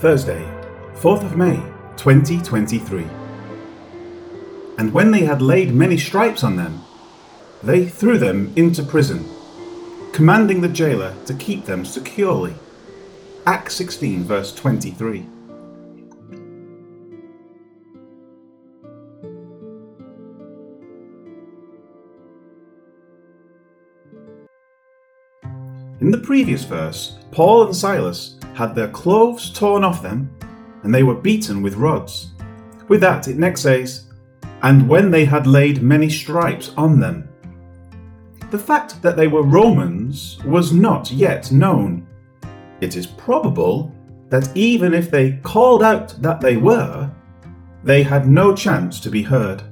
Thursday, 4th of May, 2023. And when they had laid many stripes on them, they threw them into prison, commanding the jailer to keep them securely. Acts 16, verse 23. Previous verse, Paul and Silas had their clothes torn off them, and they were beaten with rods. With that, it next says, And when they had laid many stripes on them. The fact that they were Romans was not yet known. It is probable that even if they called out that they were, they had no chance to be heard.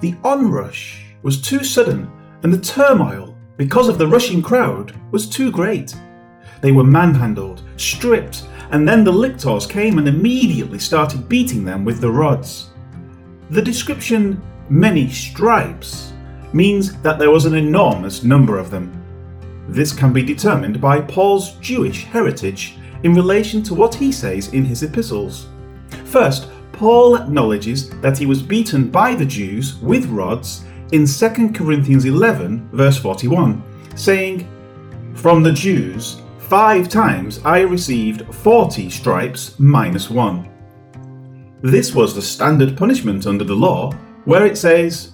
The onrush was too sudden, and the turmoil because of the rushing crowd, was too great. They were manhandled, stripped, and then the lictors came and immediately started beating them with the rods. The description, many stripes, means that there was an enormous number of them. This can be determined by Paul's Jewish heritage in relation to what he says in his epistles. First, Paul acknowledges that he was beaten by the Jews with rods in 2 Corinthians 11, verse 41, saying, From the Jews, five times I received 40 stripes minus one. This was the standard punishment under the law, where it says,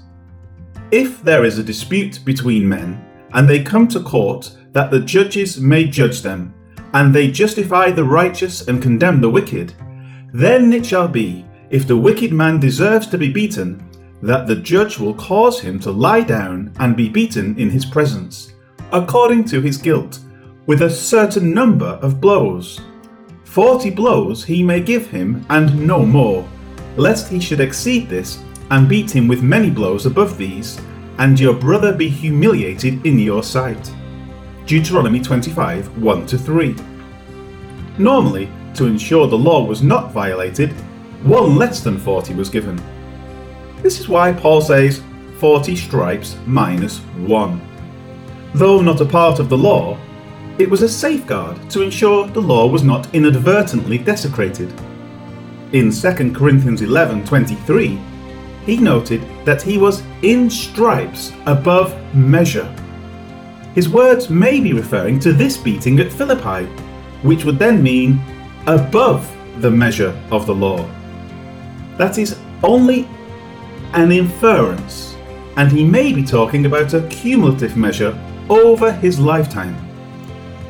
If there is a dispute between men, and they come to court, that the judges may judge them, and they justify the righteous and condemn the wicked, then it shall be, if the wicked man deserves to be beaten, that the judge will cause him to lie down and be beaten in his presence, according to his guilt, with a certain number of blows. Forty blows he may give him, and no more, lest he should exceed this, and beat him with many blows above these, and your brother be humiliated in your sight. Deuteronomy 25 1 3. Normally, to ensure the law was not violated, one less than 40 was given. This is why Paul says 40 stripes minus 1. Though not a part of the law, it was a safeguard to ensure the law was not inadvertently desecrated. In 2 Corinthians 11:23, he noted that he was in stripes above measure. His words may be referring to this beating at Philippi, which would then mean above the measure of the law. That is only an inference, and he may be talking about a cumulative measure over his lifetime.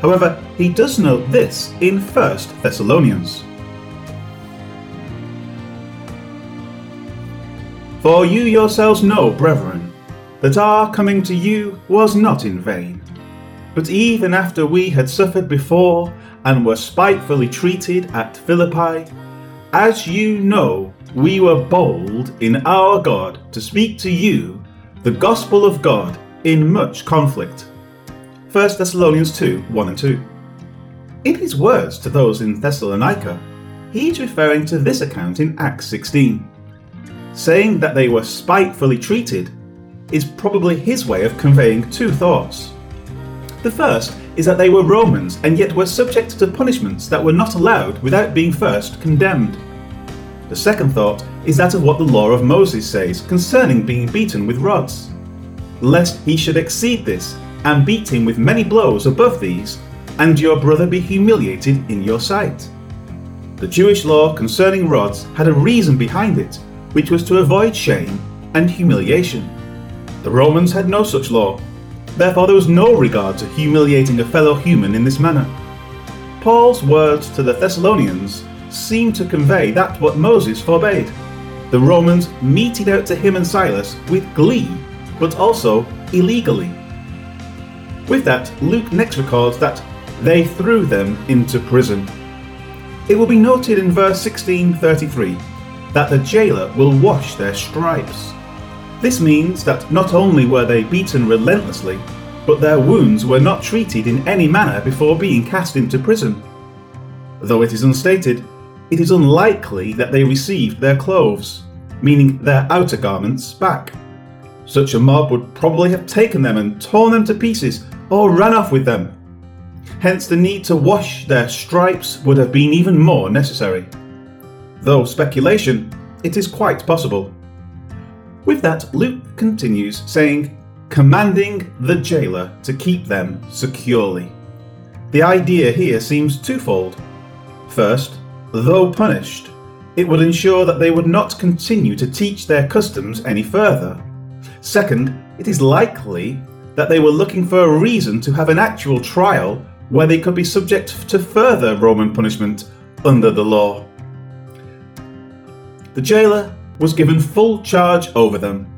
However, he does note this in 1 Thessalonians. For you yourselves know, brethren, that our coming to you was not in vain. But even after we had suffered before and were spitefully treated at Philippi, as you know, we were bold in our God to speak to you the gospel of God in much conflict. 1 Thessalonians 2 1 and 2. In his words to those in Thessalonica, he is referring to this account in Acts 16. Saying that they were spitefully treated is probably his way of conveying two thoughts. The first is that they were Romans and yet were subject to punishments that were not allowed without being first condemned. The second thought is that of what the law of Moses says concerning being beaten with rods. Lest he should exceed this, and beat him with many blows above these, and your brother be humiliated in your sight. The Jewish law concerning rods had a reason behind it, which was to avoid shame and humiliation. The Romans had no such law, therefore there was no regard to humiliating a fellow human in this manner. Paul's words to the Thessalonians seem to convey that what Moses forbade. The Romans meted out to him and Silas with glee, but also illegally. With that, Luke next records that they threw them into prison. It will be noted in verse 1633 that the jailer will wash their stripes. This means that not only were they beaten relentlessly, but their wounds were not treated in any manner before being cast into prison. Though it is unstated, it is unlikely that they received their clothes, meaning their outer garments, back. Such a mob would probably have taken them and torn them to pieces or run off with them. Hence, the need to wash their stripes would have been even more necessary. Though speculation, it is quite possible. With that, Luke continues, saying, commanding the jailer to keep them securely. The idea here seems twofold. First, though punished, it would ensure that they would not continue to teach their customs any further. Second, it is likely that they were looking for a reason to have an actual trial where they could be subject to further Roman punishment under the law. The jailer was given full charge over them.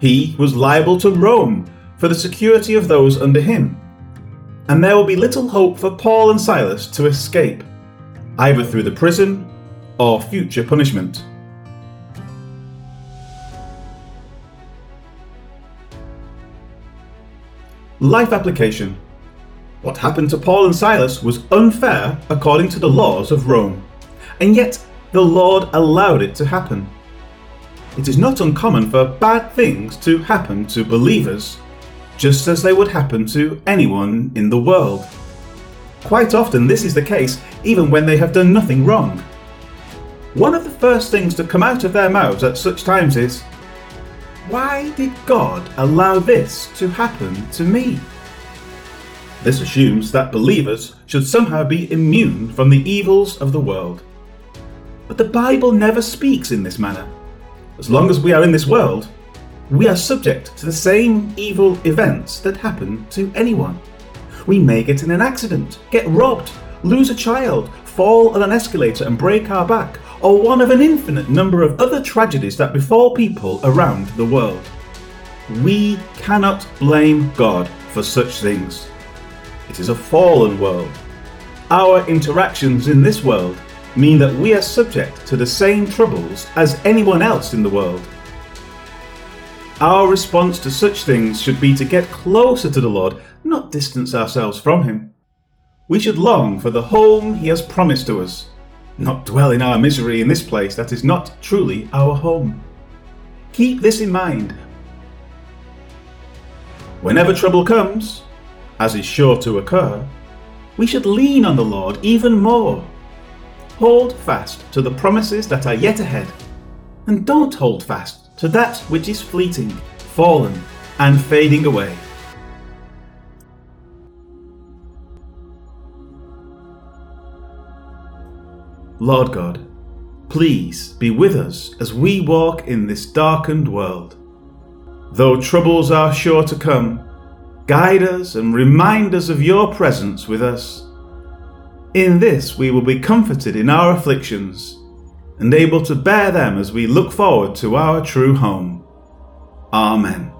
He was liable to Rome for the security of those under him, and there will be little hope for Paul and Silas to escape, either through the prison or future punishment. Life application. What happened to Paul and Silas was unfair according to the laws of Rome, and yet the Lord allowed it to happen. It is not uncommon for bad things to happen to believers, just as they would happen to anyone in the world. Quite often, this is the case even when they have done nothing wrong. One of the first things to come out of their mouths at such times is, Why did God allow this to happen to me? This assumes that believers should somehow be immune from the evils of the world. But the Bible never speaks in this manner. As long as we are in this world, we are subject to the same evil events that happen to anyone. We may get in an accident, get robbed, lose a child, fall on an escalator and break our back, or one of an infinite number of other tragedies that befall people around the world. We cannot blame God for such things. It is a fallen world. Our interactions in this world mean that we are subject to the same troubles as anyone else in the world. Our response to such things should be to get closer to the Lord, not distance ourselves from Him. We should long for the home He has promised to us, not dwell in our misery in this place that is not truly our home. Keep this in mind. Whenever trouble comes, as is sure to occur, we should lean on the Lord even more Hold fast to the promises that are yet ahead, and don't hold fast to that which is fleeting, fallen, and fading away. Lord God, please be with us as we walk in this darkened world. Though troubles are sure to come, guide us and remind us of your presence with us in this we will be comforted in our afflictions, and able to bear them as we look forward to our true home. Amen.